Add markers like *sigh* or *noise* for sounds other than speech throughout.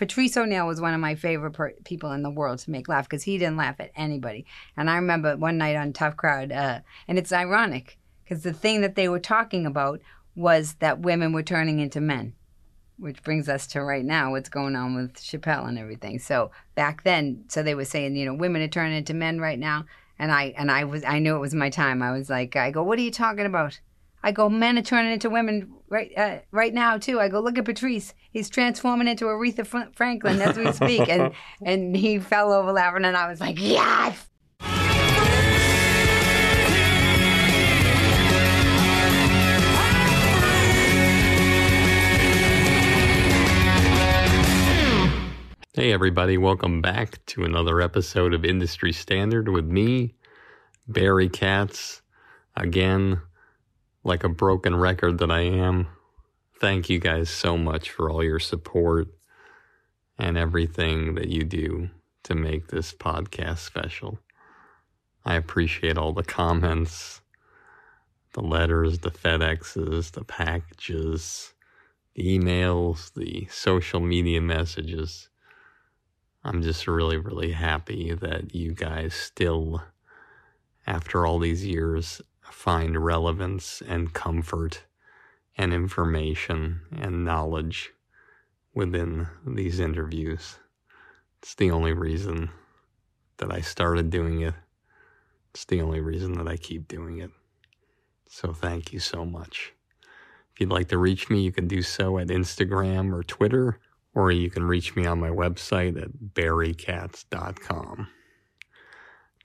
Patrice O'Neal was one of my favorite per- people in the world to make laugh because he didn't laugh at anybody. And I remember one night on Tough Crowd, uh, and it's ironic because the thing that they were talking about was that women were turning into men, which brings us to right now what's going on with Chappelle and everything. So back then, so they were saying, you know, women are turning into men right now. And I and I was I knew it was my time. I was like, I go, what are you talking about? I go, men are turning into women right uh, right now too. I go, look at Patrice. He's transforming into Aretha Franklin as we speak, and *laughs* and he fell over laughing, and I was like, yes. Hey, everybody, welcome back to another episode of Industry Standard with me, Barry Katz. Again, like a broken record that I am, thank you guys so much for all your support and everything that you do to make this podcast special. I appreciate all the comments, the letters, the FedExes, the packages, the emails, the social media messages. I'm just really, really happy that you guys still, after all these years, find relevance and comfort and information and knowledge within these interviews. It's the only reason that I started doing it. It's the only reason that I keep doing it. So thank you so much. If you'd like to reach me, you can do so at Instagram or Twitter, or you can reach me on my website at barrykatz.com.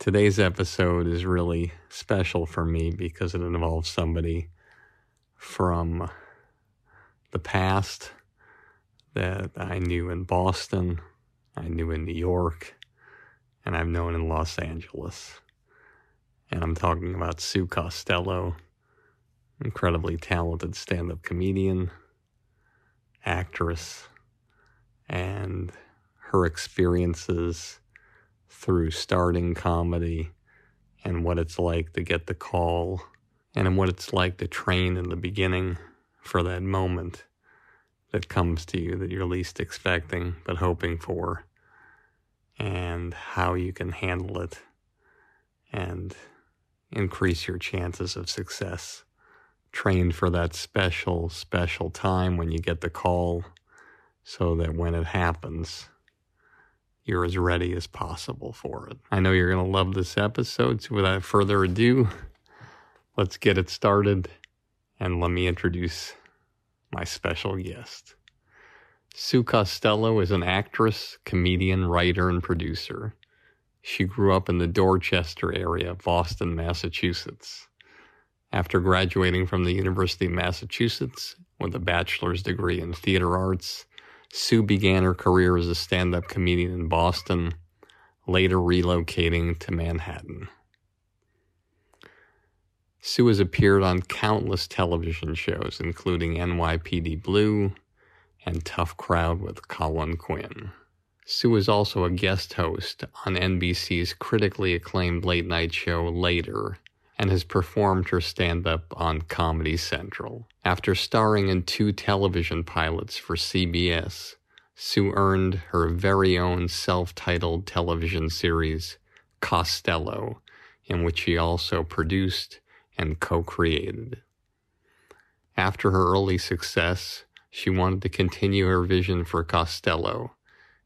Today's episode is really special for me because it involves somebody from the past that I knew in Boston, I knew in New York, and I've known in Los Angeles. And I'm talking about Sue Costello, incredibly talented stand up comedian, actress, and her experiences through starting comedy and what it's like to get the call and what it's like to train in the beginning for that moment that comes to you that you're least expecting but hoping for and how you can handle it and increase your chances of success. Train for that special, special time when you get the call so that when it happens, you're as ready as possible for it. I know you're going to love this episode. So, without further ado, *laughs* let's get it started and let me introduce my special guest. Sue Costello is an actress, comedian, writer, and producer. She grew up in the Dorchester area of Boston, Massachusetts. After graduating from the University of Massachusetts with a bachelor's degree in theater arts, Sue began her career as a stand up comedian in Boston, later relocating to Manhattan. Sue has appeared on countless television shows, including NYPD Blue and Tough Crowd with Colin Quinn. Sue is also a guest host on NBC's critically acclaimed late night show Later and has performed her stand up on Comedy Central. After starring in two television pilots for CBS, Sue earned her very own self titled television series, Costello, in which she also produced and co created. After her early success, she wanted to continue her vision for Costello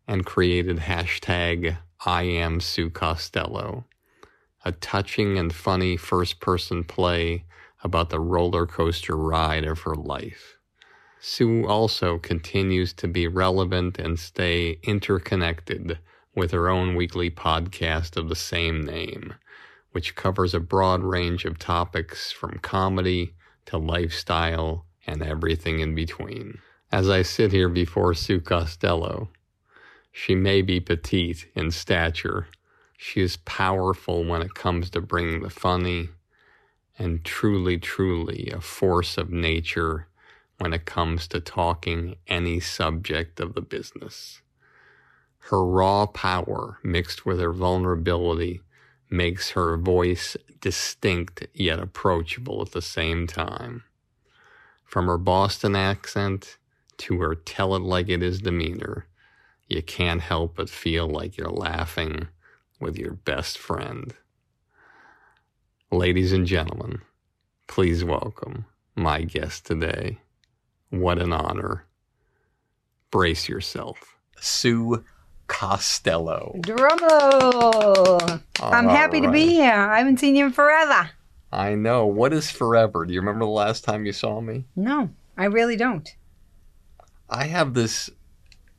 and created hashtag I am Sue Costello, a touching and funny first person play about the roller coaster ride of her life. Sue also continues to be relevant and stay interconnected with her own weekly podcast of the same name, which covers a broad range of topics from comedy to lifestyle and everything in between. As I sit here before Sue Costello, she may be petite in stature. She is powerful when it comes to bringing the funny, and truly, truly a force of nature when it comes to talking any subject of the business. Her raw power mixed with her vulnerability makes her voice distinct yet approachable at the same time. From her Boston accent to her tell it like it is demeanor, you can't help but feel like you're laughing with your best friend. Ladies and gentlemen, please welcome my guest today. What an honor. Brace yourself. Sue Costello. Drumroll! I'm All happy to be here. I haven't seen you in forever. I know. What is forever? Do you remember the last time you saw me? No, I really don't. I have this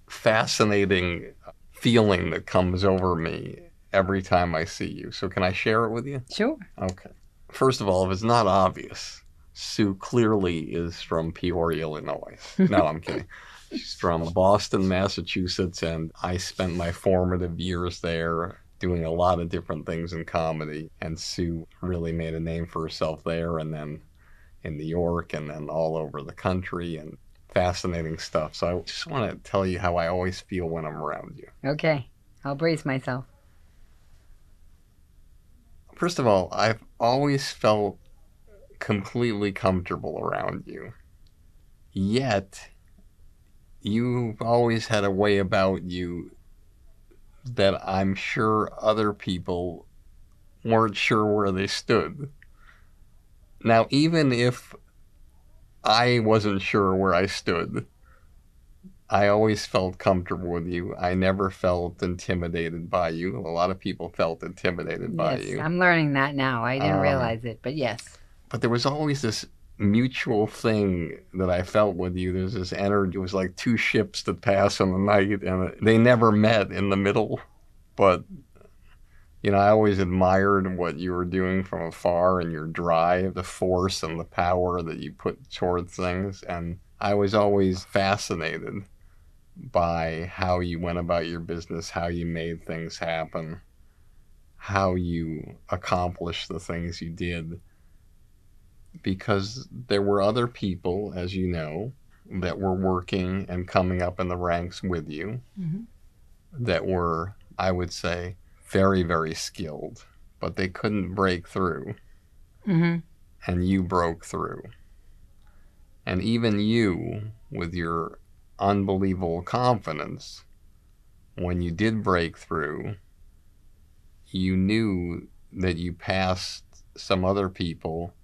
fascinating feeling that comes over me every time I see you. So, can I share it with you? Sure. Okay. First of all, if it's not obvious, Sue clearly is from Peoria, Illinois. No, I'm *laughs* kidding. She's from Boston, Massachusetts, and I spent my formative years there doing a lot of different things in comedy. And Sue really made a name for herself there and then in New York and then all over the country and fascinating stuff. So I just want to tell you how I always feel when I'm around you. Okay. I'll brace myself. First of all, I've always felt completely comfortable around you. Yet, you've always had a way about you that I'm sure other people weren't sure where they stood. Now, even if I wasn't sure where I stood, I always felt comfortable with you. I never felt intimidated by you. A lot of people felt intimidated by yes, you. I'm learning that now. I didn't Um, realize it, but yes. but there was always this mutual thing that I felt with you. There's this energy. It was like two ships that pass in the night, and they never met in the middle. But you know, I always admired what you were doing from afar and your drive, the force and the power that you put toward things. And I was always fascinated by how you went about your business, how you made things happen, how you accomplished the things you did because there were other people, as you know, that were working and coming up in the ranks with you Mhm. that were, I would say, very, very skilled, but they couldn't break through, hmm and you broke through. And even you, with your unbelievable confidence, when you did break through, you knew that you passed some other people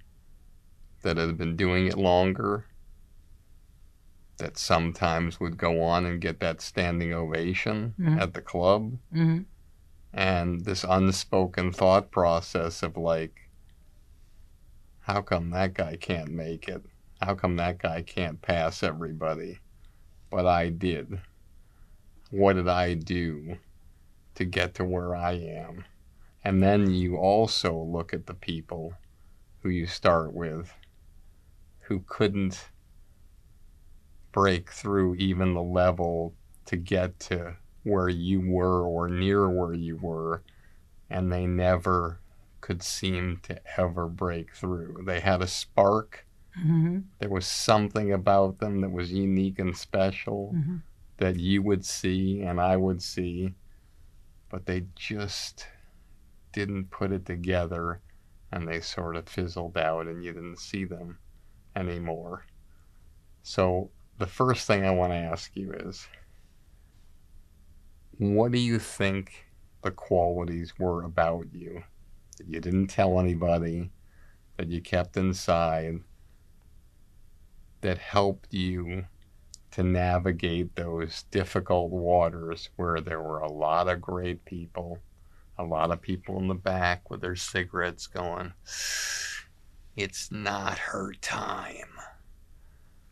that had been doing it longer, that sometimes would go on and get that standing ovation Mhm. at the club. hmm And this unspoken thought process of like, how come that guy can't make it? How come that guy can't pass everybody? But I did. What did I do to get to where I am? And then you also look at the people who you start with who couldn't break through even the level to get to where you were or near where you were, and they never could seem to ever break through. They had a spark. Hmm There was something about them that was unique and special, hmm that you would see and I would see, but they just didn't put it together and they sort of fizzled out and you didn't see them anymore. So, the first thing I want to ask you is what do you think the qualities were about you? That you didn't tell anybody, that you kept inside, that helped you to navigate those difficult waters where there were a lot of great people, a lot of people in the back with their cigarettes going, It's not her time.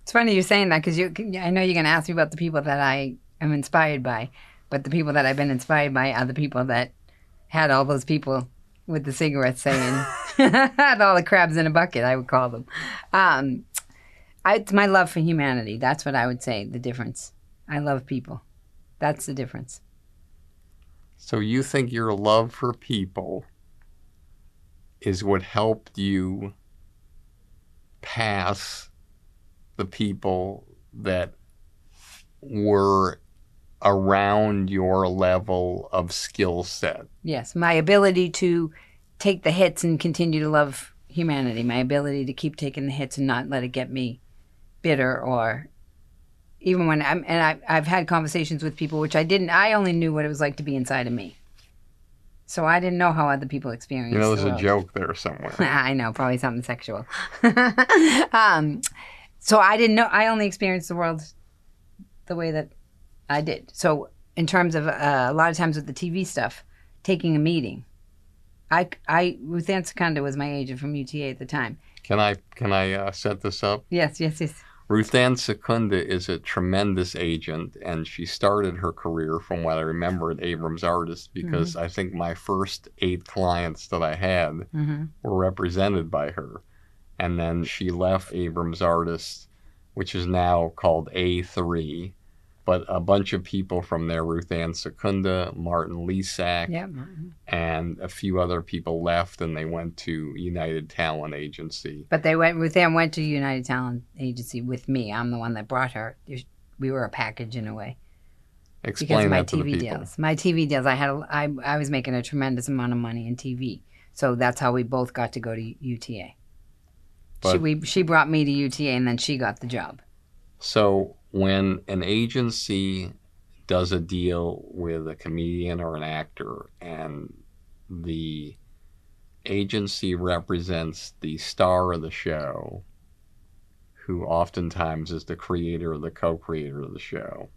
It's funny you're saying that because you. I know you're going to ask me about the people that I am inspired by, but the people that I've been inspired by are the people that had all those people with the cigarettes saying, *laughs* all the crabs in a bucket. I would call them. Um, I, it's my love for humanity. That's what I would say. The difference. I love people. That's the difference. So you think your love for people is what helped you pass the people that were around your level of skill set. Yes, my ability to take the hits and continue to love humanity, my ability to keep taking the hits and not let it get me bitter or even when I'm and I, I've had conversations with people which I didn't I only knew what it was like to be inside of me. So I didn't know how other people experienced. You know, there's the a joke there somewhere. *laughs* I know, probably something sexual. *laughs* um, so I didn't know. I only experienced the world the way that I did. So in terms of uh, a lot of times with the TV stuff, taking a meeting, I, I Ruth Ann Secunda was my agent from UTA at the time. Can I can I uh, set this up? Yes, yes, yes. Ruth Ann Secunda is a tremendous agent, and she started her career, from what I remember, at Abrams Artist because I think my first eight clients that I had hmm were represented by her. And then she left Abrams Artists, which is now called A3. But a bunch of people from there, Ruth Ann Secunda, Martin Lesak, Yeah. Martin. and a few other people left and they went to United Talent Agency. But they went. Ruth Ann went to United Talent Agency with me. I'm the one that brought her. We were a package in a way. because Explain of my that to the TV deals. My TV deals, I had, a, I, I was making a tremendous amount of money in TV, so that's how we both got to go to UTA. she, But- we, she brought me to UTA, and then she got the job. So when an agency does a deal with a comedian or an actor and the agency represents the star of the show, who oftentimes is the creator or the co creator of the show,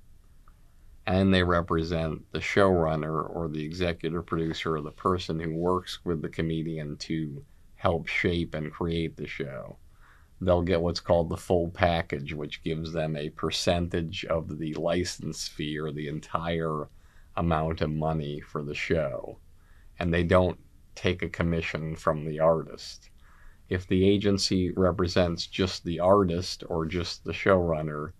and they represent the showrunner or the executive producer or the person who works with the comedian to help shape and create the show they'll get what's called the full package, which gives them a percentage of the license fee or the entire amount of money for the show. And they don't take a commission from the artist. If the agency represents just the artist or just the showrunner,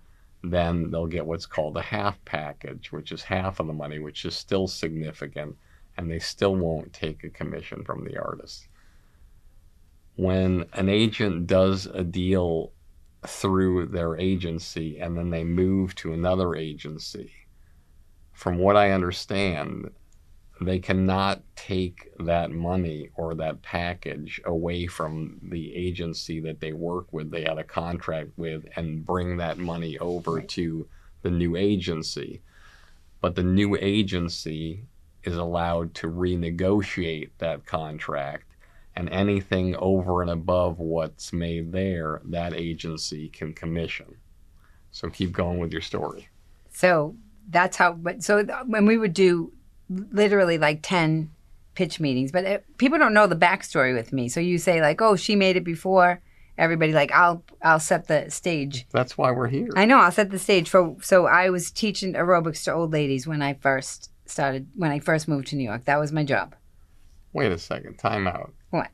then they'll get what's called a half package, which is half of the money, which is still significant, and they still won't take a commission from the artist when an agent does a deal through their agency and then they move to another agency, from what I understand, they cannot take that money or that package away from the agency that they work with, they had a contract with, and bring that money over to the new agency. But the new agency is allowed to renegotiate that contract and anything over and above what's made there, that agency can commission. So keep going with your story. So that's how. But so when we would do literally like ten pitch meetings, but it, people don't know the backstory with me. So you say like, "Oh, she made it before." Everybody like, "I'll I'll set the stage." That's why we're here. I know I'll set the stage for. So I was teaching aerobics to old ladies when I first started. When I first moved to New York, that was my job. Wait a second, time out. What?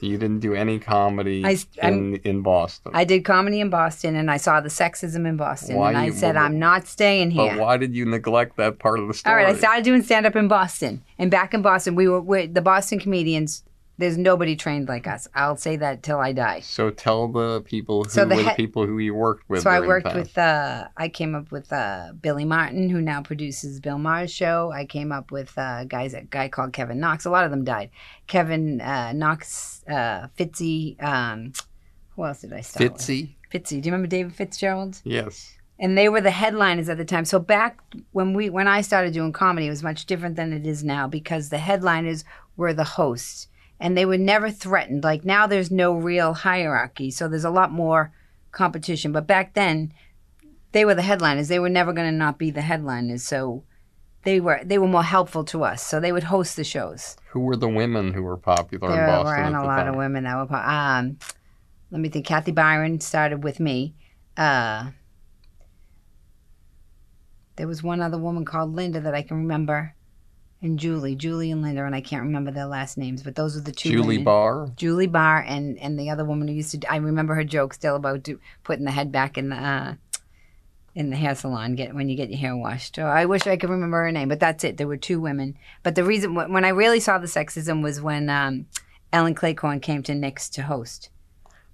You didn't do any comedy I in, in Boston. I did comedy in Boston, and I saw the sexism in Boston, Why and I said, but- "I'm not staying here." but why did you neglect that part of the story? All right, I started doing stand up in Boston, and back in Boston, we were we, the Boston comedians There's nobody trained like us. I'll say that till I die. So tell the people who So the were the he- people who you worked with. So I worked with. Uh, I came up with uh, Billy Martin, who now produces Bill Maher's show. I came up with uh, guys. A guy called Kevin Knox. A lot of them died. Kevin uh, Knox, uh, Fitzy. Um, who else did I start with? Fitzy. Fitzy. Do you remember David Fitzgerald? Yes. and they were the headliners at the time. So back when we when I started doing comedy, it was much different than it is now because the headliners were the hosts, and they were never threatened. Like now, there's no real hierarchy, so there's a lot more competition. But back then, they were the headliners. They were never going to not be the headliners. So they were they were more helpful to us. So they would host the shows. Who were the women who were popular in Boston? There weren't a lot time? of women that were. po- Um, let me think. Kathy Byron started with me. Uh, there was one other woman called Linda that I can remember, and Julie, Julie and Linda, and I can't remember their last names, but those are the two. Julie women. Barr. Julie Barr, and and the other woman who used to. I remember her joke still about do, putting the head back in the. Uh, in the hair salon, get when you get your hair washed. So I wish I could remember her name, but that's it. There were two women. But the reason when when I really saw the sexism was when um, Ellen Cleghorn came to Nick's to host.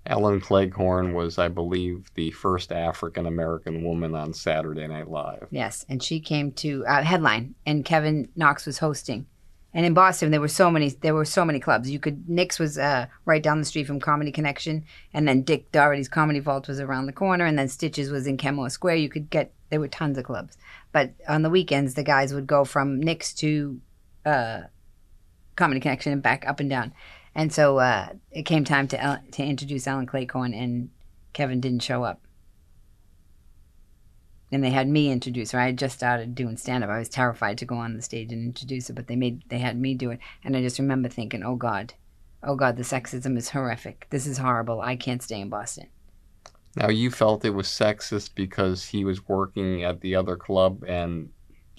Ellen Cleghorn was, I believe, the first African American woman on Saturday Night Live. Yes, and she came to uh, headline, and Kevin Knox was hosting. And in Boston, there were so many. There were so many clubs. You could. Nick's was uh, right down the street from Comedy Connection, and then Dick Doherty's Comedy Vault was around the corner, and then Stitches was in Kenmore Square. You could get. There were tons of clubs, but on the weekends, the guys would go from Nick's to uh, Comedy Connection and back up and down. And so uh, it came time to El- to introduce Ellen Cleghorn, and Kevin didn't show up. And they had me introduce her. I had just started doing stand up. I was terrified to go on the stage and introduce her, but they made they had me do it. And I just remember thinking, "Oh God, oh God, the sexism is horrific. This is horrible. I can't stay in Boston." Now, you felt it was sexist because he was working at the other club and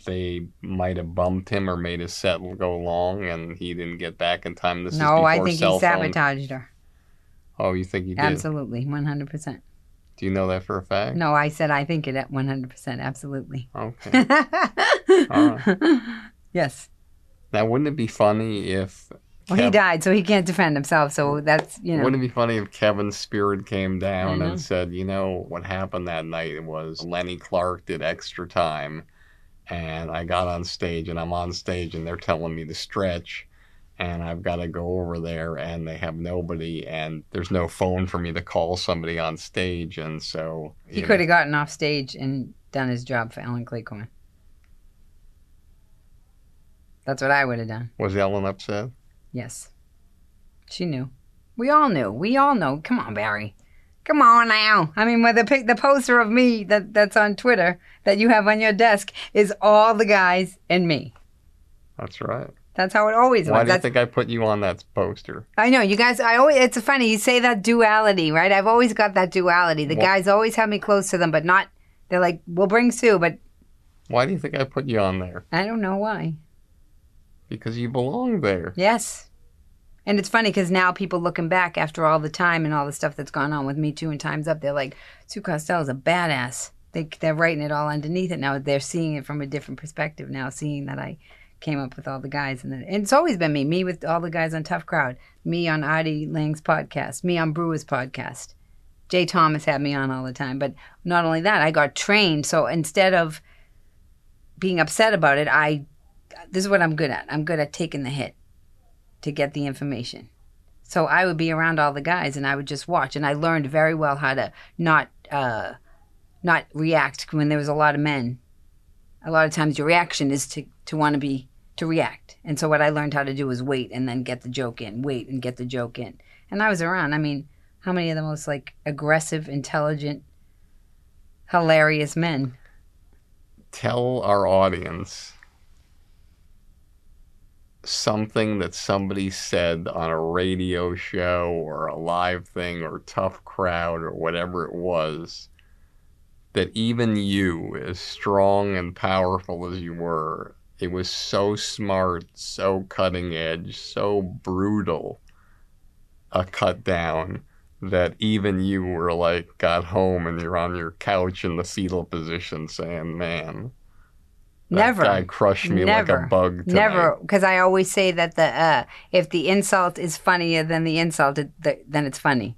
they might have bumped him or made his set go long and he didn't get back in time. This is no, I think he phone- sabotaged her. Oh, you think he did? Absolutely, one hundred percent. Do you know that for a fact? No, I said I think it at one hundred percent. Absolutely. Okay. *laughs* Yes. now, wouldn't it be funny if Well, he died, so he can't defend himself. So that's you know. Wouldn't it be funny if Kevin's spirit came down and mm-hmm. said, you know, what happened that night was Lenny Clarke did extra time and I got on stage and I'm on stage and they're telling me to stretch and I've got to go over there and they have nobody and there's no phone for me to call somebody on stage and so He could have gotten off stage and done his job for Ellen Cleghorn. That's what I would have done. was Ellen upset? Yes. She knew. We all knew. We all know. Come on, Barry. Come on now. I mean, with the pic, the poster of me that that's on Twitter that you have on your desk is all the guys and me. That's right. That's how it always Why was. do you think I put you on that poster? I know you guys. I always. It's funny you say that duality, right? I've always got that duality. The guys always have me close to them, but not. They're like, we'll bring Sue, but Why do you think I put you on there? I don't know why. Because you belong there. Yes. And it's funny because now people looking back after all the time and all the stuff that's gone on with Me Too and Time's Up, they're like, Sue Costello's a badass. They, they're writing it all underneath it now. They're seeing it from a different perspective now, seeing that I came up with all the guys. And, then, and it's always been me, me with all the guys on Tough Crowd, me on Artie Lange's podcast, me on Breuer's podcast. Jay Thomas had me on all the time. But not only that, I got trained. So instead of being upset about it, I this is what I'm good at. I'm good at taking the hit to get the information. So I would be around all the guys and I would just watch and I learned very well how to not uh not react when there was a lot of men. A lot of times your reaction is to to want to be to react. And so what I learned how to do was wait and then get the joke in, wait and get the joke in. And I was around. I mean, how many of the most like aggressive, intelligent, hilarious men tell our audience something that somebody said on a radio show or a live thing or tough crowd or whatever it was that even you as strong and powerful as you were it was so smart so cutting edge so brutal a cut down that even you were like got home and you're on your couch in the fetal position saying man That Never. guy crushed me Never. like a bug. Tonight. Never, because I always say that the uh, if the insult is funnier than the insult, then it's funny.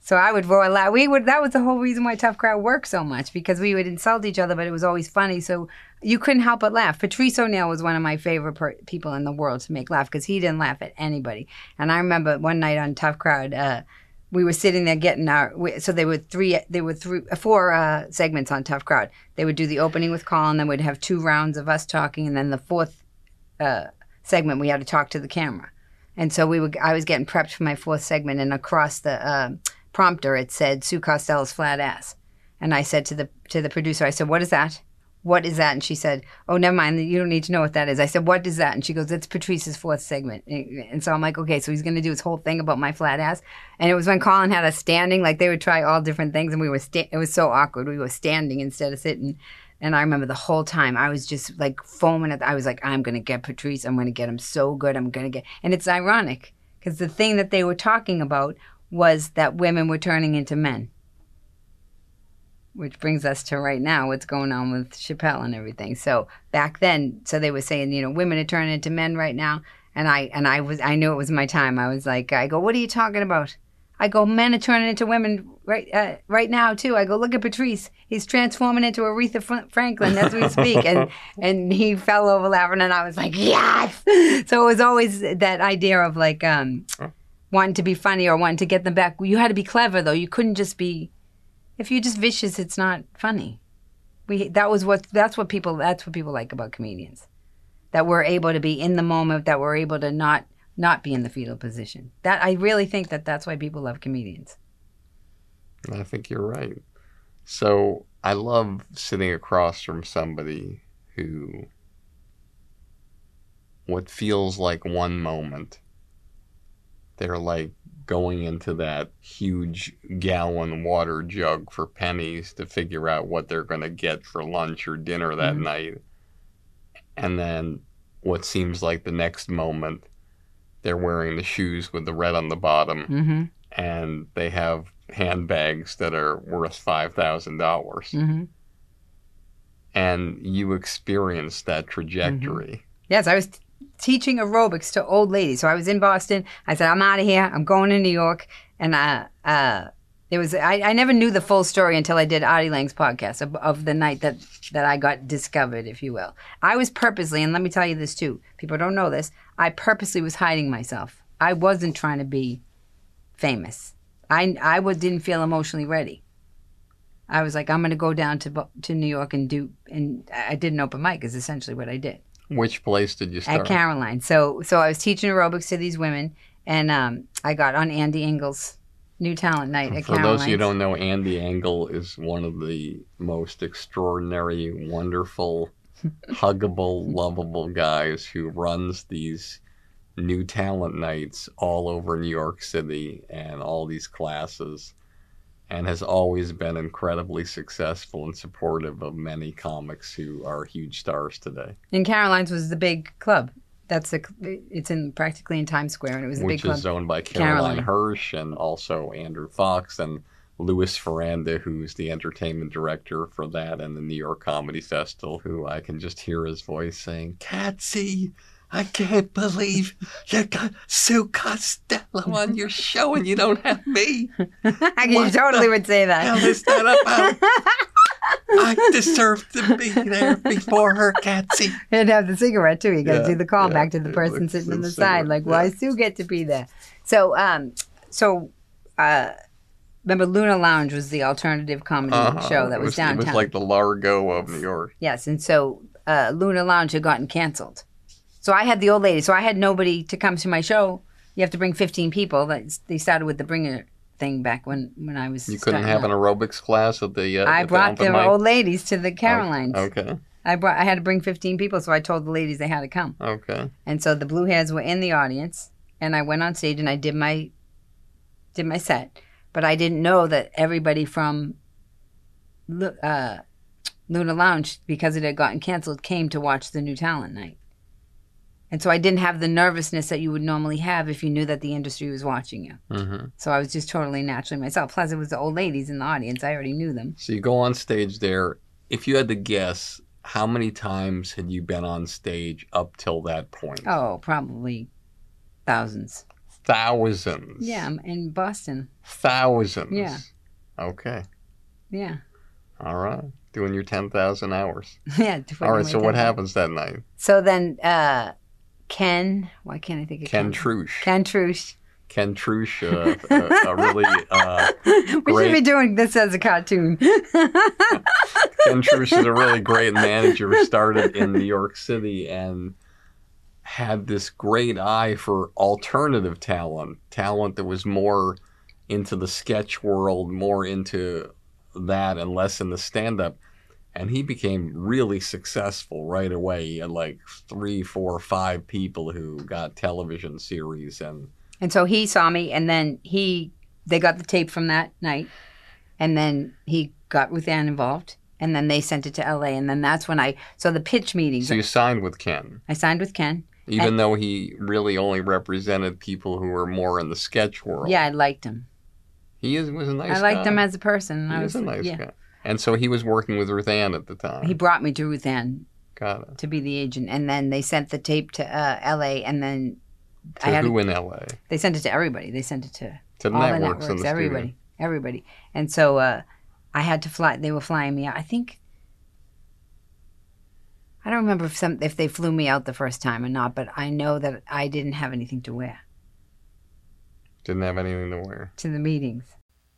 So I would roar loud. We would. That was the whole reason why Tough Crowd worked so much because we would insult each other, but it was always funny. So you couldn't help but laugh. Patrice O'Neal was one of my favorite per- people in the world to make laugh because he didn't laugh at anybody. And I remember one night on Tough Crowd. Uh, we were sitting there getting our we- so there were three there were three four uh, segments on Tough Crowd. They would do the opening with Colin, then we'd have two rounds of us talking, and then the fourth uh, segment we had to talk to the camera. And so we were I was getting prepped for my fourth segment, and across the uh, prompter it said Sue Costello's flat ass, and I said to the to the producer, I said, "What is that?" What is that? And she said, "Oh, never mind. You don't need to know what that is." I said, "What is that?" And she goes, "It's Patrice's fourth segment." And so I'm like, "Okay, so he's going to do his whole thing about my flat ass." And it was when Colin had us standing, like they would try all different things, and we were sta- it was so awkward. We were standing instead of sitting. And I remember the whole time I was just like foaming at. The, I was like, "I'm going to get Patrice. I'm going to get him so good. I'm going to get." And it's ironic because the thing that they were talking about was that women were turning into men. Which brings us to right now, what's going on with Chappelle and everything. So back then, so they were saying, you know, women are turning into men right now, and I and I was I knew it was my time. I was like, I go, what are you talking about? I go, men are turning into women right uh, right now too. I go, look at Patrice. He's transforming into Aretha Franklin as we speak, and *laughs* and he fell over laughing, and I was like, yes. So it was always that idea of like um, wanting to be funny or wanting to get them back. You had to be clever though. You couldn't just be. If you're just vicious, it's not funny. We that was what that's what people that's what people like about comedians, that we're able to be in the moment, that we're able to not not be in the fetal position. That I really think that that's why people love comedians. I think you're right. So I love sitting across from somebody who, what feels like one moment, they're like going into that huge gallon water jug for pennies to figure out what they're going to get for lunch or dinner that Mhm. night. And then what seems like the next moment, they're wearing the shoes with the red on the bottom Mm-hmm. and they have handbags that are worth five thousand dollars, Mm-hmm. and you experience that trajectory. Yes, I was teaching aerobics to old ladies. So I was in Boston. I said, I'm out of here. I'm going to New York. And uh, uh, it was I, I never knew the full story until I did Artie Lange's podcast of, of the night that, that I got discovered, if you will. I was purposely, and let me tell you this too. People don't know this. I purposely was hiding myself. I wasn't trying to be famous. I I was, didn't feel emotionally ready. I was like, I'm going to go down to to New York and do, and I did an open mic. Is essentially what I did Which place did you start? at Caroline. So so I was teaching aerobics to these women, and um, I got on Andy Engel's new talent night at For Caroline. those of you who don't know, Andy Engel is one of the most extraordinary, wonderful, *laughs* huggable, lovable guys who runs these new talent nights all over New York City and all these classes and has always been incredibly successful and supportive of many comics who are huge stars today, and Caroline's was the big club. That's the it's in practically in Times Square, and it was the which big club. is owned by Caroline Caroline. Hirsch and also Andrew Fox and Louis Faranda, who's the entertainment director for that and the New York Comedy Festival, who I can just hear his voice saying, Katzy, I can't believe you got Sue Costello on your show and you don't have me. *laughs* I What totally the would say Hell that. is that about? *laughs* I deserve to be there before her, Katzy. and have the cigarette too. You got to Yeah, do the call yeah, back to the person sitting on the cigarette, side. Like, why yeah. Sue get to be there? So, um, so, uh, remember Luna Lounge was the alternative comedy Uh-huh. show that was, was, It was like the Largo of New York. Yes, and so uh, Luna Lounge had gotten canceled. So I had the old lady. So I had nobody to come to my show. You have to bring 15 people. That's, they started with the bringer thing back when, when I was. You couldn't have out. an aerobics class at the. Uh, I at brought the old ladies to the Carolines. Okay. I brought. I had to bring 15 people, so I told the ladies they had to come. Okay. And so the blue hairs were in the audience, and I went on stage and I did my did my set, but I didn't know that everybody from uh, Luna Lounge, because it had gotten canceled, came to watch the new talent night. And so I didn't have the nervousness that you would normally have if you knew that the industry was watching you. hmm So I was just totally naturally myself. Plus, it was the old ladies in the audience. I already knew them. So you go on stage there. If you had to guess, how many times had you been on stage up till that point? Oh, probably thousands. Thousands. Yeah, in Boston. Thousands. Yeah. Okay. Yeah. All right. Doing your 10,000 hours. *laughs* yeah. All right. put All it right. way So what happens that night? So then, uh, Ken, why can't I think of Ken Ken? Trush. Ken Trush. Ken Trush, uh, a, a really, uh, *laughs* we Great. should be doing this as a cartoon. *laughs* Ken Trush is a really great manager who started in New York City and had this great eye for alternative talent, talent that was more into the sketch world, more into that and less in the stand up. And he became really successful right away. He had like three, four, five people who got television series and and so he saw me, and then he, they got the tape from that night, and then he got Ruth Ann involved, and then they sent it to L.A., and then that's when I, so the pitch meetings, so you signed with Ken. I signed with Ken. Even though he really only represented people who were more in the sketch world. Yeah, I liked him. He is, was a nice guy. I liked guy. him as a person. He I was was a nice yeah. guy. And so he was working with Ruth Ann at the time. He brought me to Ruth Ann Got it. to be the agent, and then they sent the tape to uh, L.A., and then To I had who in LA? they sent it to everybody. They sent it to To the all networks, the in networks, the everybody, studio. everybody. And so uh, I had to fly. They were flying me out. I think I don't remember if some if they flew me out the first time or not, but I know that I didn't have anything to wear Didn't have anything to wear. to the meetings.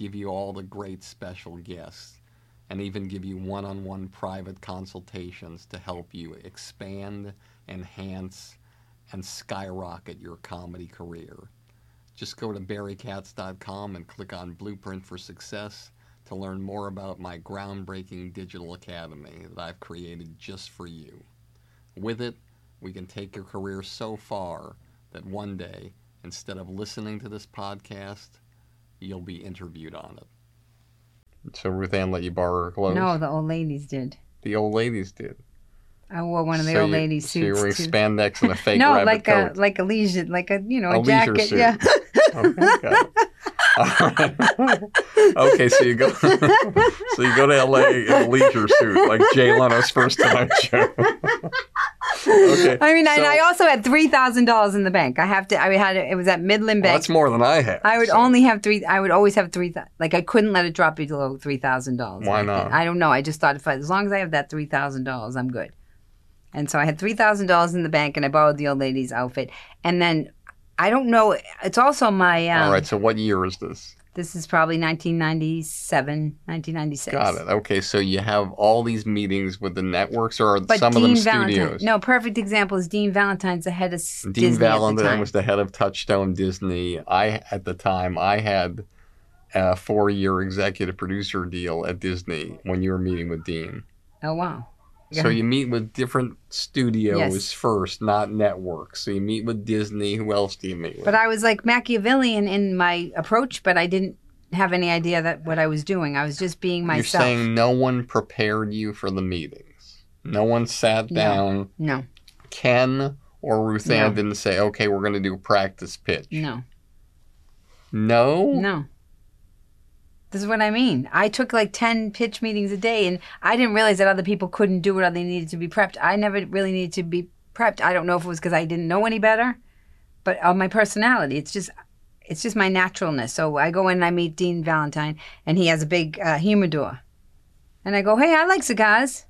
give you all the great special guests, and even give you one on one private consultations to help you expand, enhance, and skyrocket your comedy career. Just go to barrykatz.com and click on Blueprint for Success to learn more about my groundbreaking digital academy that I've created just for you. With it, we can take your career so far that one day, instead of listening to this podcast, you'll be interviewed on it. So Ruth Ann let you borrow her clothes? No, the old ladies did. The old ladies did. I wore one of the So old you- ladies So you were wearing suits too. spandex and a fake *laughs* no, rabbit like coat. a like a leisure, like a you know A a, leisure jacket. suit. Yeah. Okay, got it. All right. okay, so you go, *laughs* so you go to LA in a leisure suit, like Jay Leno's first time show. *laughs* okay, I mean, and I also had three thousand dollars in the bank. I have to. I had it was at Midland well, Bank. that's more than I had. I would so- only have three. I would always have three. Like I couldn't let it drop below three thousand dollars. Why not? I don't know. I just thought if I, as long as I have that three thousand dollars, I'm good. And so I had three thousand dollars in the bank, and I borrowed the old lady's outfit. And then I don't know. It's also my. Um, All right, so what year is this? This is probably 1997, 1996. Got it. Okay, so you have all these meetings with the networks, or But some Dean of them Valentine. studios? No, perfect example is Dean Valentine's the head of Dean Disney the Valentine time. was the head of Touchstone Disney. I at the time I had a four-year executive producer deal at Disney when you were meeting with Dean. Oh wow. So you meet with different studios Yes. first, not networks. So you meet with Disney. Who else do you meet with? But I was like Machiavellian in my approach, but I didn't have any idea that what I was doing. I was just being myself. You're saying no one prepared you for the meetings. No one sat No. down. no, Ken or Ruth Ann No. didn't say, "Okay, we're going to do a practice pitch." no, No. no. This is what I mean. I took like 10 pitch meetings a day and I didn't realize that other people couldn't do it or they needed to be prepped. I never really needed to be prepped. I don't know if it was because I didn't know any better, but of my personality. It's just it's just my naturalness. So I go in and I meet Dean Valentine and he has a big uh, humidor. And I go, "Hey, I like cigars."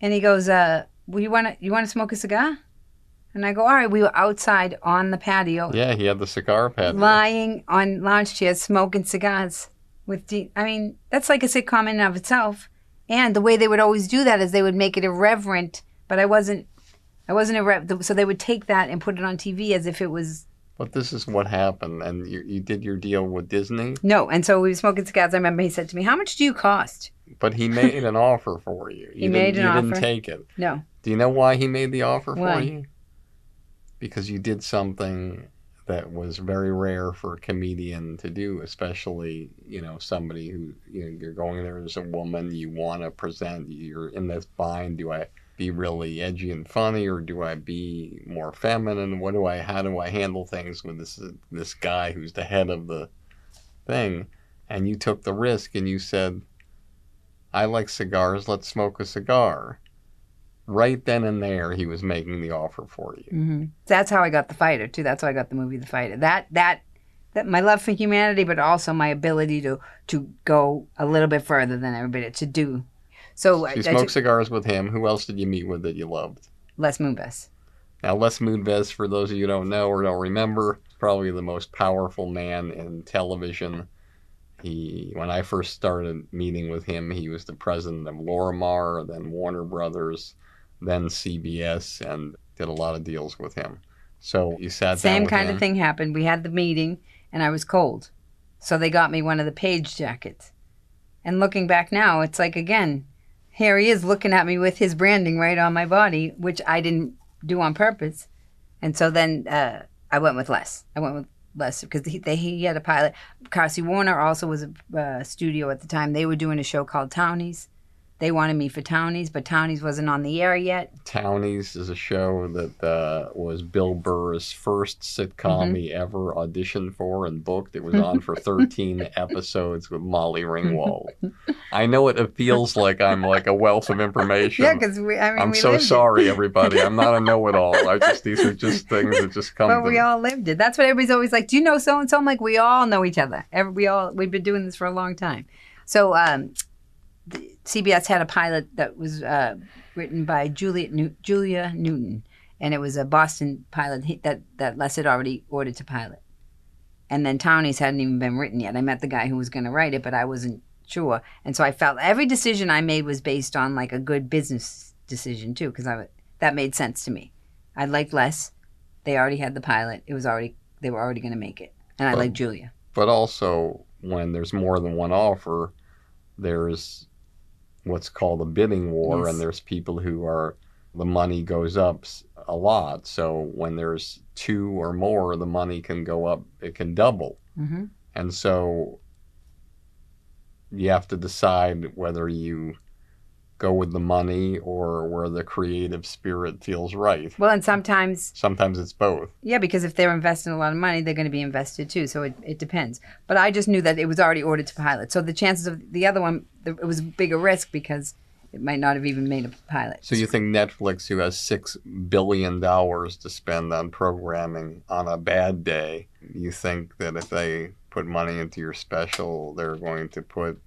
And he goes, "Uh, well, you want to you want to smoke a cigar?" And I go, "All right." We were outside on the patio Yeah, he had the cigar pad. lying on lounge chairs smoking cigars with Dean. I mean, that's like a sitcom in and of itself. And the way they would always do that is they would make it irreverent, but I wasn't. I wasn't irreverent, so they would take that and put it on TV as if it was But this is what happened, and you, you did your deal with Disney. no. And so we were smoking cigars. I remember he said to me, "How much do you cost?" But he made an offer for you. *laughs* You He made didn't, an you didn't take it. No. Do you know why he made the offer Why? for you? Because you did something that was very rare for a comedian to do, especially you know somebody who you know you're going there as a woman, you want to present, you're in this bind. Do I be really edgy and funny, or do I be more feminine? What do I? How do I handle things with this this guy who's the head of the thing? And you took the risk, and you said, "I like cigars. Let's smoke a cigar." Right then and there, he was making the offer for you. hmm That's how I got the fighter too. That's how I got the movie The Fighter. That that that my love for humanity, but also my ability to to go a little bit further than everybody to do. So You smoked cigars with him. Who else did you meet with that you loved? Les Moonves. Now, Les Moonves, for those of you who don't know or don't remember, probably the most powerful man in television. He, when I first started meeting with him, he was the president of Lorimar, then Warner Brothers, then CBS, and did a lot of deals with him. So you sat Same kind him. of thing happened. We had the meeting, and I was cold, so they got me one of the page jackets. And looking back now, it's like again, here he is looking at me with his branding right on my body, which I didn't do on purpose. And so then uh, I went with Les. I went with Les because he, they, he had a pilot. Carsey-Werner also was a uh, studio at the time. They were doing a show called Townies. They wanted me for Townies, but Townies wasn't on the air yet. Townies is a show that uh, was Bill Burr's first sitcom Mm-hmm. he ever auditioned for and booked. It was on for *laughs* 13 episodes with Molly Ringwald. *laughs* I know it feels like I'm like a wealth of information. Yeah, because we. I mean, I'm we so lived it. sorry, everybody. I'm not a *laughs* know-it-all. I just these are just things that just come. But we me. all lived it. That's what everybody's always like. Do you know so and so? I'm like, we all know each other. Every, we all we've been doing this for a long time. So um, CBS had a pilot that was uh, written by Juliet New- Julia Newton, and it was a Boston pilot he, that that Les had already ordered to pilot. And then Townies hadn't even been written yet. I met the guy who was going to write it, but I wasn't sure. And so I felt every decision I made was based on like a good business decision too, because I that made sense to me. I liked Les. They already had the pilot. It was already they were already going to make it, and I liked Julia. but also when there's more than one offer, there's what's called a bidding war, Yes. and there's people who are the money goes up a lot. So when there's two or more, the money can go up. It can double, hmm and so you have to decide whether you go with the money or where the creative spirit feels right. Well, and sometimes Sometimes it's both. yeah, because if they're investing a lot of money, they're going to be invested too. So it, it depends. But I just knew that it was already ordered to pilot. So the chances of the other one, the, it was a bigger risk because it might not have even made a pilot. So you think Netflix, who has six billion dollars to spend on programming on a bad day, you think that if they put money into your special, they're going to put,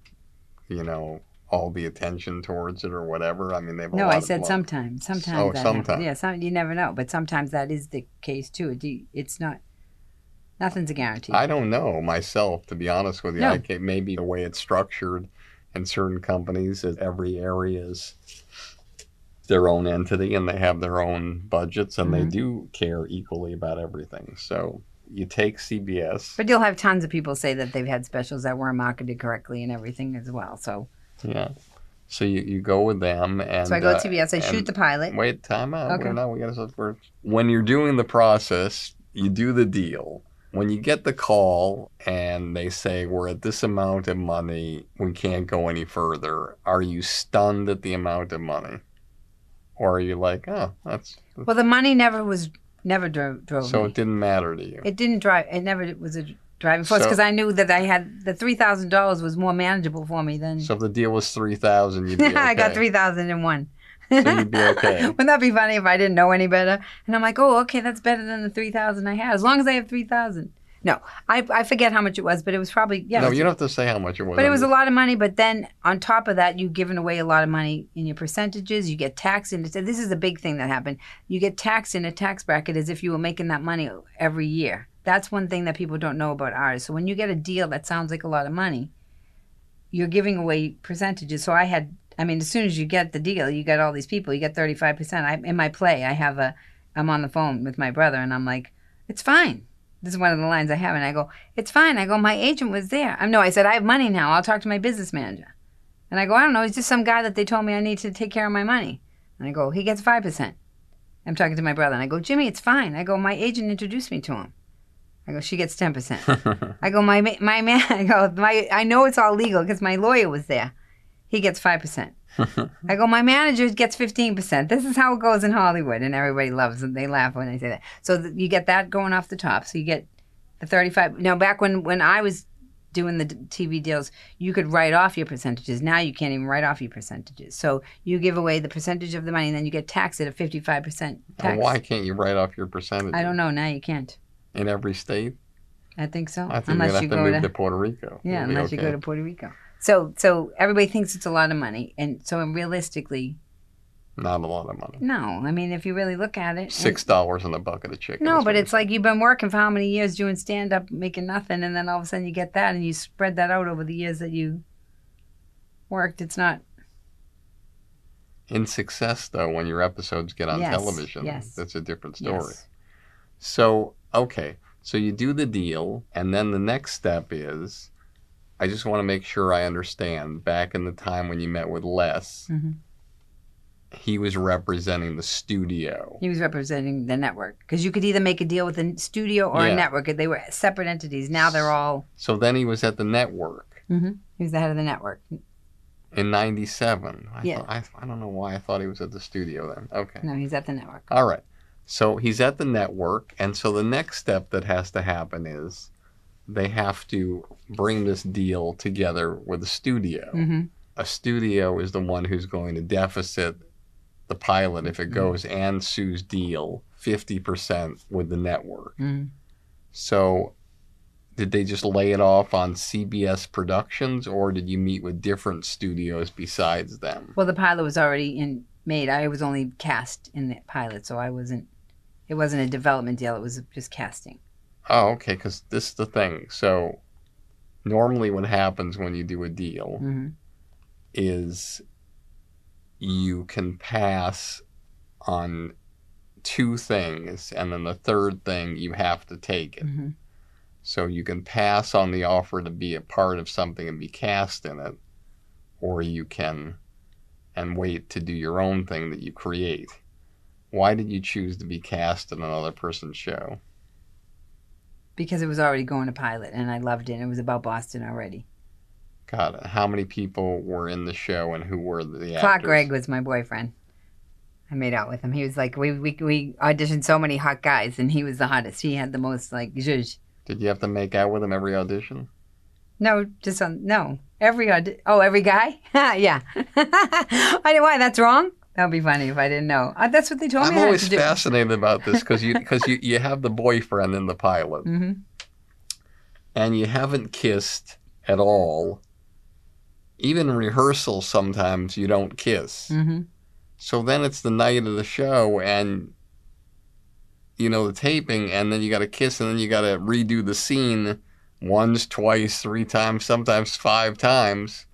you know, all the attention towards it or whatever? I mean, they've a No, lot I said sometimes. Sometimes. Oh, sometimes. happens. Yeah, some, you never know. But sometimes that is the case too. It, it's not. Nothing's a guarantee. I don't know myself, to be honest with you. No. I maybe the way it's structured in certain companies, is every area is their own entity and they have their own budgets and they Mhm. do care equally about everything. So you take CBS. but you'll have tons of people say that they've had specials that weren't marketed correctly and everything as well. So, Yeah. So you, you go with them and so I go uh, to CBS. I shoot the pilot. Wait, time out. Okay. Not, we gotta, we're, when you're doing the process, you do the deal. When you get the call and they say we're at this amount of money, we can't go any further. Are you stunned at the amount of money, or are you like, oh, that's Well, the money never was never drove, drove so me. it didn't matter to you? It didn't drive. It never was a driving force So- because I knew that I had the three thousand dollars was more manageable for me than so if the deal was three thousand, you'd be okay. *laughs* I got three thousand and one. So you'd be okay. *laughs* Wouldn't that be funny if I didn't know any better? And I'm like, oh, okay, that's better than the three thousand I had, as long as I have three thousand. No, I I forget how much it was, but it was probably yeah. no, was- you don't have to say how much it was. But it was a lot of money. But then on top of that, you've given away a lot of money in your percentages. You get taxed into. This is a big thing that happened. You get taxed in a tax bracket as if you were making that money every year. That's one thing that people don't know about artists. So when you get a deal that sounds like a lot of money, you're giving away percentages. So I had. I mean, as soon as you get the deal, you get all these people. You get thirty five percent. I in my play, I have a. I'm on the phone with my brother, and I'm like, "It's fine." This is one of the lines I have, and I go, "It's fine." I go, "My agent was there." I'm no, I said, "I have money now. I'll talk to my business manager." And I go, I don't know. He's just some guy that they told me I need to take care of my money. And I go, he gets 5%. I'm talking to my brother. And I go, Jimmy, it's fine. I go, my agent introduced me to him. I go, she gets 10%. *laughs* I go, my, ma- my man, *laughs* I go, my, I know it's all legal because my lawyer was there. He gets 5%. *laughs* I go, my manager gets 15%. This is how it goes in Hollywood. And everybody loves it. They laugh when I say that. So th- you get that going off the top. So you get the 35. Now, back when, when I was doing the d- TV deals, you could write off your percentages. Now you can't even write off your percentages. So you give away the percentage of the money and then you get taxed at a 55% And tax. why can't you write off your percentage? I don't know. Now you can't. In every state? I think so. I think unless you're you to go have to to, move to Puerto Rico. yeah, It'll unless you go to Puerto Rico. So so everybody thinks it's a lot of money, and so realistically, Not a lot of money. no. I mean, if you really look at it, Six dollars in a bucket of chicken. No, but it's like you've been working for how many years doing stand up, making nothing, and then all of a sudden you get that, and you spread that out over the years that you worked. It's not. in success though when your episodes get on Yes, television yes. that's a different story Yes. so okay so you do the deal and then the next step is i just want to make sure i understand back in the time when you met with les Mhm. he was representing the studio He was representing the network because you could either make a deal with a studio or Yeah. a network. They were separate entities. Now they're all. so then he was at the network He was the head of the network. in 97 Yeah. thought, I, I don't know why i thought he was at the studio then okay No, he's at the network. All right. So he's at the network, and so the next step that has to happen is they have to bring this deal together with a studio. hmm A studio is the one who's going to deficit the pilot if it goes and Sue's deal 50% with the network. hmm So did they just lay it off on CBS Productions, or did you meet with different studios besides them? Well, the pilot was already in made. I was only cast in the pilot, so I wasn't. It wasn't a development deal. It was just casting. Oh, okay, because this is the thing. So normally what happens when you do a deal hmm is you can pass on two things, and then the third thing you have to take it. hmm So you can pass on the offer to be a part of something and be cast in it, or you can and wait to do your own thing that you create. Why did you choose to be cast in another person's show? Because it was already going to pilot, and I loved it. and It was about Boston already. Got it. How many people were in the show and who were the actors? Clark Gregg was my boyfriend. I made out with him. He was like we we we auditioned so many hot guys, and he was the hottest. He had the most like zhuzh. Did you have to make out with him every audition? No, just on no every audi- oh every guy. *laughs* yeah. *laughs* I didn't. Why? That's wrong. That would be funny if I didn't know. Uh, that's what they told me. I'm I had always to do. fascinated about this because you *laughs* because you, you have the boyfriend in the pilot hmm and you haven't kissed at all. Even rehearsal, sometimes you don't kiss. hmm So then it's the night of the show and you know the taping, and then you got to kiss, and then you got to redo the scene once, twice, three times, sometimes five times.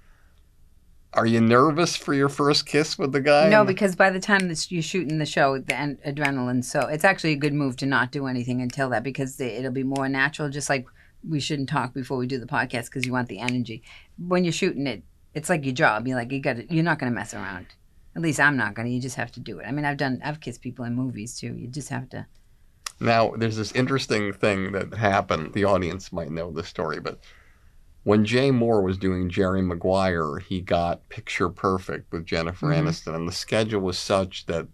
Are you nervous for your first kiss with the guy? No, because by the time this, you're shooting the show, the an- adrenaline. So it's actually a good move to not do anything until that because the, it'll be more natural. Just like we shouldn't talk before we do the podcast because you want the energy. When you're shooting it, it's like your job. You're like you got You're not going to mess around. At least I'm not going to. You just have to do it. I mean, I've done. I've kissed people in movies too. You just have to. Now, there's this interesting thing that happened. The audience might know the story, but when Jay Mohr was doing Jerry Maguire, he got Picture Perfect with Jennifer Mhm. Aniston, and the schedule was such that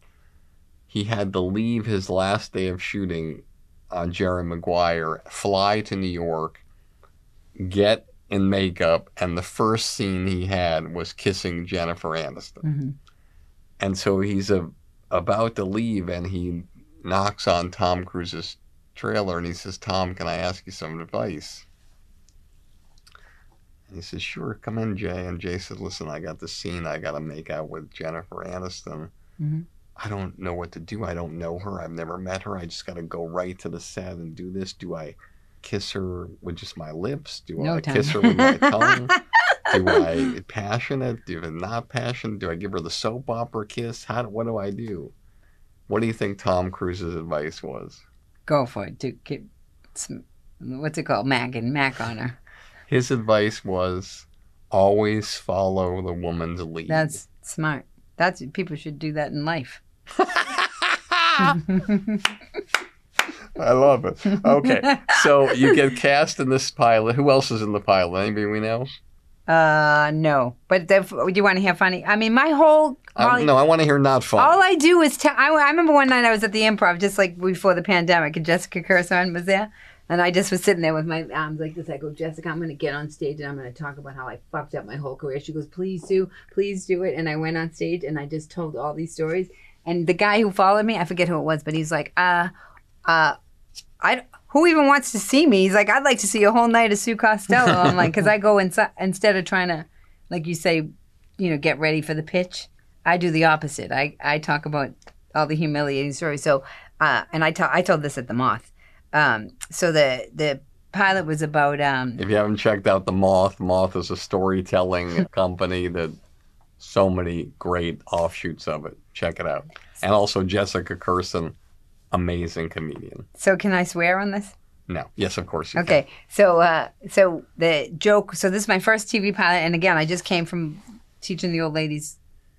he had to leave his last day of shooting on Jerry Maguire, fly to New York, get in makeup, and the first scene he had was kissing Jennifer Aniston. hmm And so he's a, about to leave and he knocks on Tom Cruise's trailer and he says, Tom, can I ask you some advice? And he says, Sure, come in, Jay. And Jay says, Listen, I got this scene I got to make out with Jennifer Aniston. Mhm. I don't know what to do. I don't know her. I've never met her. I just got to go right to the set and do this. Do I kiss her with just my lips? Do No I tongue. kiss her with my tongue? *laughs* do I passionate? Do I not passionate? Do I give her the soap opera kiss? How? What do I do? What do you think Tom Cruise's advice was? Go for it. To get, some- what's it called? Mac and Mac on her. His advice was Always follow the woman's lead. That's smart. That's people should do that in life. *laughs* I love it. Okay, so you get cast in this pilot. Who else is in the pilot? Anybody we know? Uh, no. But do you want to hear funny? I mean, my whole Holly- no, I want to hear not funny. all I do is tell. I, I remember one night I was at the improv, just like before the pandemic, and Jessica Kirson was there. And I just was sitting there with my arms like this. I go, Jessica, I'm going to get on stage and I'm going to talk about how I fucked up my whole career. She goes, please do, please do it. And I went on stage and I just told all these stories. And the guy who followed me, I forget who it was, but he's like, uh, uh, I, who even wants to see me? He's like, I'd like to see a whole night of Sue Costello. I'm like, because I go inside instead of trying to, like you say, you know, get ready for the pitch. I do the opposite. I, I talk about all the humiliating stories. So, uh, and I, ta- I told this at the Moth. Um, so the the pilot was about um, If you haven't checked out the Moth, Moth is a storytelling *laughs* company that so many great offshoots of it. Check it out. And also Jessica Kirson, amazing comedian. so can I swear on this? No, yes, of course. You Okay, so uh, so the joke. So this is my first TV pilot, and again, I just came from teaching the old ladies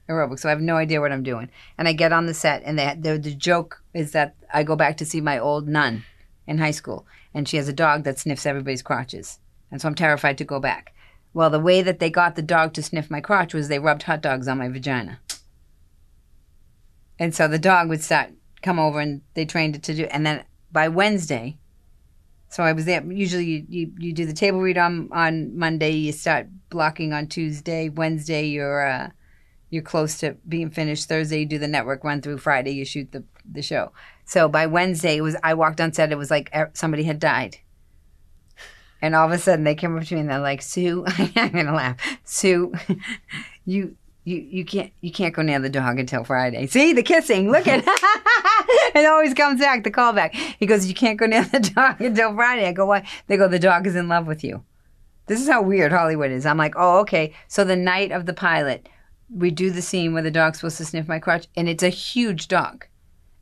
aerobics, so I have no idea what I'm doing. And I get on the set, and the the, the joke is that I go back to see my old nun in high school, and she has a dog that sniffs everybody's crotches, and so I'm terrified to go back. Well, the way that they got the dog to sniff my crotch was they rubbed hot dogs on my vagina. And so the dog would start come over and they trained it to do and then by Wednesday so I was there usually you, you, you do the table read on on Monday, you start blocking on Tuesday, Wednesday you're uh you're close to being finished. Thursday you do the network run through, Friday you shoot the the show. So by Wednesday it was I walked on set it was like er- somebody had died. And all of a sudden they came up to me and they're like, Sue, *laughs* I'm gonna laugh. Sue, *laughs* you you you can't you can't go near the dog until Friday. See the kissing. Look at *laughs* it always comes back the callback. He goes, you can't go near the dog until Friday. I go, why? They go, the dog is in love with you. This is how weird Hollywood is. I'm like, oh okay. So the night of the pilot, we do the scene where the dog's supposed to sniff my crotch, and it's a huge dog.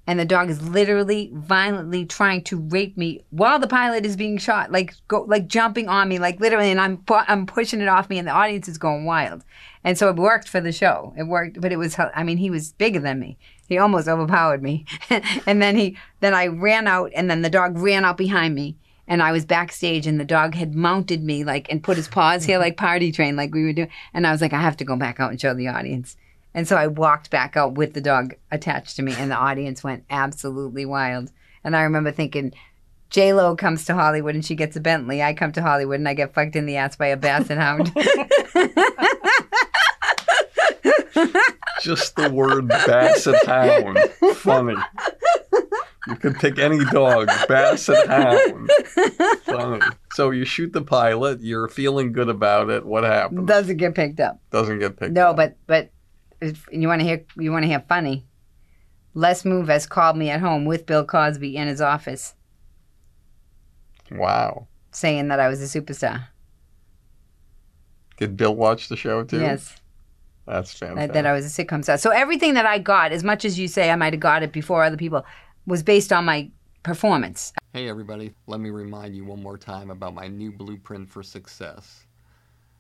And the dog is literally violently trying to rape me while the pilot is being shot, like go, like jumping on me, like literally, and I'm I'm pushing it off me, and the audience is going wild. And so it worked for the show. It worked, but it was I mean he was bigger than me. He almost overpowered me. *laughs* and then he then I ran out, and then the dog ran out behind me, and I was backstage, and the dog had mounted me like and put his paws here like *laughs* party train, like we were doing. And I was like, I have to go back out and show the audience. And so I walked back out with the dog attached to me, and the audience went absolutely wild. And I remember thinking, J Lo comes to Hollywood and she gets a Bentley. I come to Hollywood and I get fucked in the ass by a basset hound. *laughs* Just the word basset hound. Funny. You could pick any dog, basset hound. Funny. So you shoot the pilot, you're feeling good about it. What happens? Doesn't get picked up. Doesn't get picked up. No, up. but but you want to hear you want to hear funny. Les Moonves called me at home with Bill Cosby in his office, Wow. saying that I was a superstar. Did Bill watch the show too? Yes, That's that, fantastic. that I was a sitcom star. So everything that I got, as much as you say I might have got it before other people, was based on my performance. Hey, everybody, let me remind you one more time about my new blueprint for success.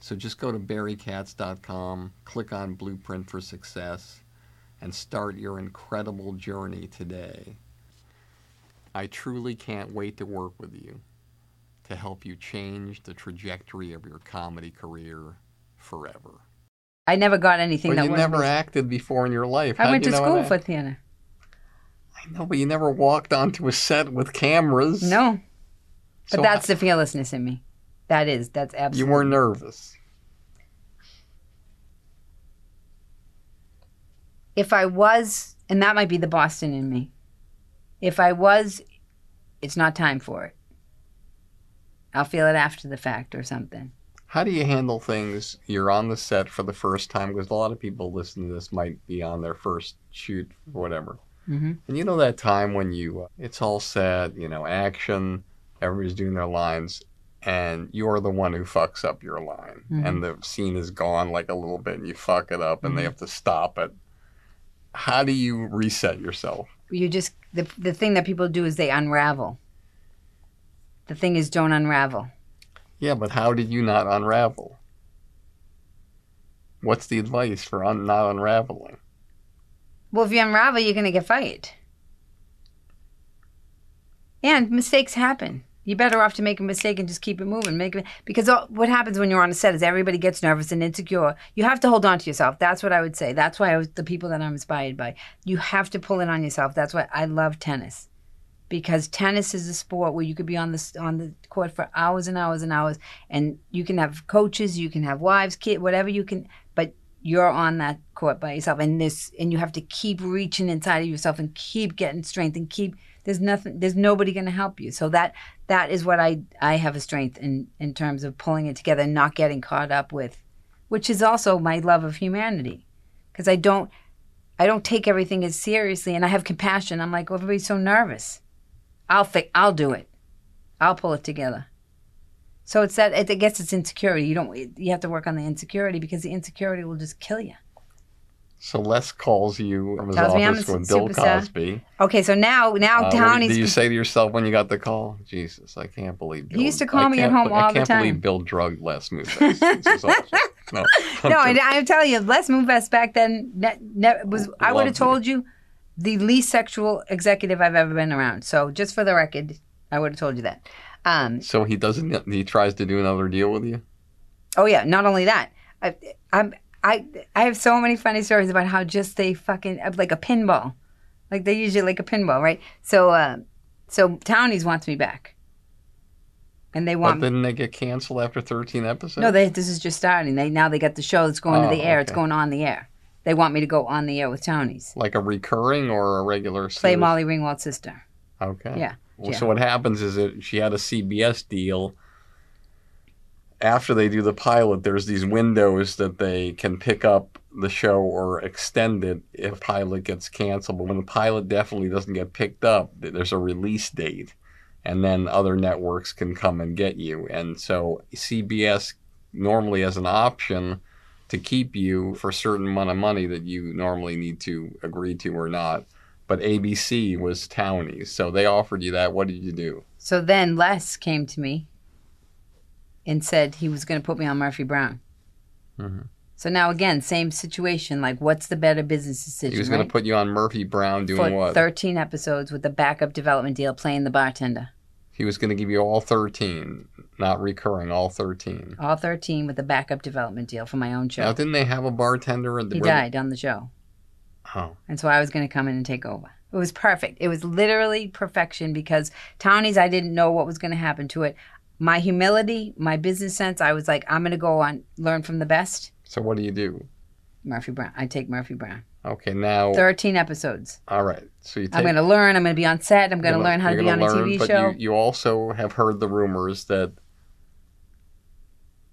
So just go to barrykatz.com, click on Blueprint for Success, and start your incredible journey today. I truly can't wait to work with you to help you change the trajectory of your comedy career forever. I never got anything But that you never acted before in your life. I How'd went to school for theater. I know, but you never walked onto a set with cameras. No, but So that's the fearlessness in me. That is. That's absolutely. you weren't nervous. if I was, and that might be the Boston in me. If I was, it's not time for it. I'll feel it after the fact or something. How do you handle things? You're on the set for the first time because a lot of people listening to this might be on their first shoot or whatever. hmm And you know that time when you, uh, it's all set, you know, action, everybody's doing their lines, and you're the one who fucks up your line. Mhm. And the scene is gone like a little bit and you fuck it up and they Mhm. have to stop it. How do you reset yourself? You just the the thing that people do is they unravel. The thing is, don't unravel. Yeah, but how did you not unravel? What's the advice for un- not unraveling? Well, if you unravel, you're gonna get fired. And mistakes happen. You're better off to make a mistake and just keep it moving. Make it because what happens when you're on a set is everybody gets nervous and insecure. You have to hold on to yourself. That's what I would say. That's why I was the people that I'm inspired by. You have to pull it on yourself. That's why I love tennis, because tennis is a sport where you could be on the on the court for hours and hours and hours, and you can have coaches, you can have wives, kid, whatever you can, but you're on that court by yourself, and this and you have to keep reaching inside of yourself and keep getting strength and keep. There's nothing. There's nobody going to help you. So that that is what I I have a strength in in terms of pulling it together and not getting caught up with, which is also my love of humanity, because I don't I don't take everything as seriously and I have compassion. I'm like, oh, everybody's so nervous. I'll fi- I'll do it. I'll pull it together. So it's that it, I guess it's insecurity. You don't you have to work on the insecurity because the insecurity will just kill you. So Les calls you from his Tells office a Bill. Cosby. Okay, so now now Uh, Townie's did you say to yourself when you got the call? Jesus, I can't believe Bill. He used to call I me at home all I can't believe Bill drugged Les Moonves. *laughs* No, I'm No, and I'm telling you, Les Moonves back then ne- ne- was. I would have told you the least sexual executive I've ever been around. So just for the record, I would have told you that. Um, So he doesn't. He tries to do another deal with you. oh yeah, not only that, I, I'm I I have so many funny stories about how just they fucking like a pinball, like they usually like a pinball, right? So uh, so Townies wants me back, and they want me. didn't they get canceled after 13 episodes? No, they, this is just starting. They now they got the show that's going Oh, to the air. It's going on the air. They want me to go on the air with Townies. like a recurring or a regular. Play series? Molly Ringwald's sister. Okay. Yeah. Well, yeah. So what happens is that she had a CBS deal. After they do the pilot, there's these windows that they can pick up the show or extend it if pilot gets canceled. But when the pilot definitely doesn't get picked up, there's a release date, and then other networks can come and get you. And so CBS normally has an option to keep you for a certain amount of money that you normally need to agree to or not. But ABC was Townies, so they offered you that. What did you do? So then Les came to me and said he was going to put me on Murphy Brown. Mhm. So now again, same situation. Like, what's the better business decision? He was going right? to put you on Murphy Brown doing for what? 13 episodes with a backup development deal, playing the bartender. he was going to give you all 13, not recurring, all 13. All 13 with a backup development deal for my own show. Now, didn't they have a bartender? In the, he died on the show. Oh, And so I was going to come in and take over. It was perfect. It was literally perfection because Townies, I didn't know what was going to happen to it. My humility, my business sense, I was like, I'm going to go on, learn from the best. so what do you do? Murphy Brown. I take Murphy Brown. Okay, now, 13 episodes. all right. So you take. I'm going to learn. I'm going to be on set. I'm going to learn how to be on gonna a TV but show. You, you also have heard the rumors that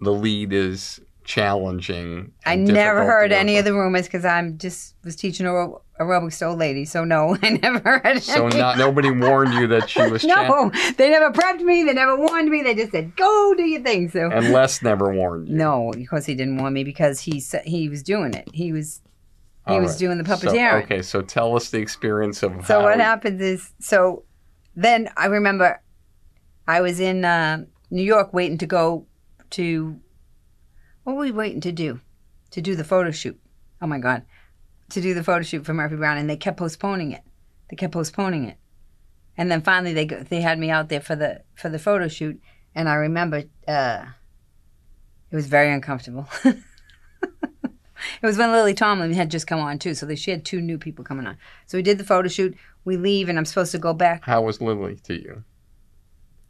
the lead is challenging. I never heard any of the rumors because I'm just was teaching aer- aerobics to old lady. So no, *laughs* I never heard. So any. not nobody warned you that she was. *laughs* no, they never prepped me. They never warned me. They just said, "Go do your thing." So and Les never warned you. no, because he didn't warn me because he said he was doing it. He was he All was right. doing the So- puppeteering. okay, so tell us the experience of So what happens is, so then I remember I was in uh, New York waiting to go to, what were we waiting to do? To do the photo shoot. Oh my God. To do the photo shoot for Murphy Brown, and they kept postponing it. They kept postponing it, and then finally they they had me out there for the for the photo shoot, and I remember uh, it was very uncomfortable. *laughs* It was when Lily Tomlin had just come on too, so they, she had two new people coming on. So we did the photo shoot. We leave, and I'm supposed to go back. How was Lily to you?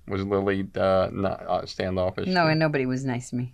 Was Lily uh, not uh, standoffish? No, and nobody was nice to me.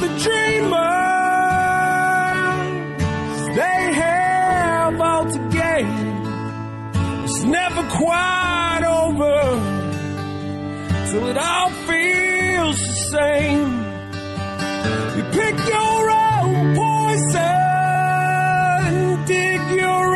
the dreamers, they have all to gain. It's never quite over till it all feels the same. You pick your own poison, dig your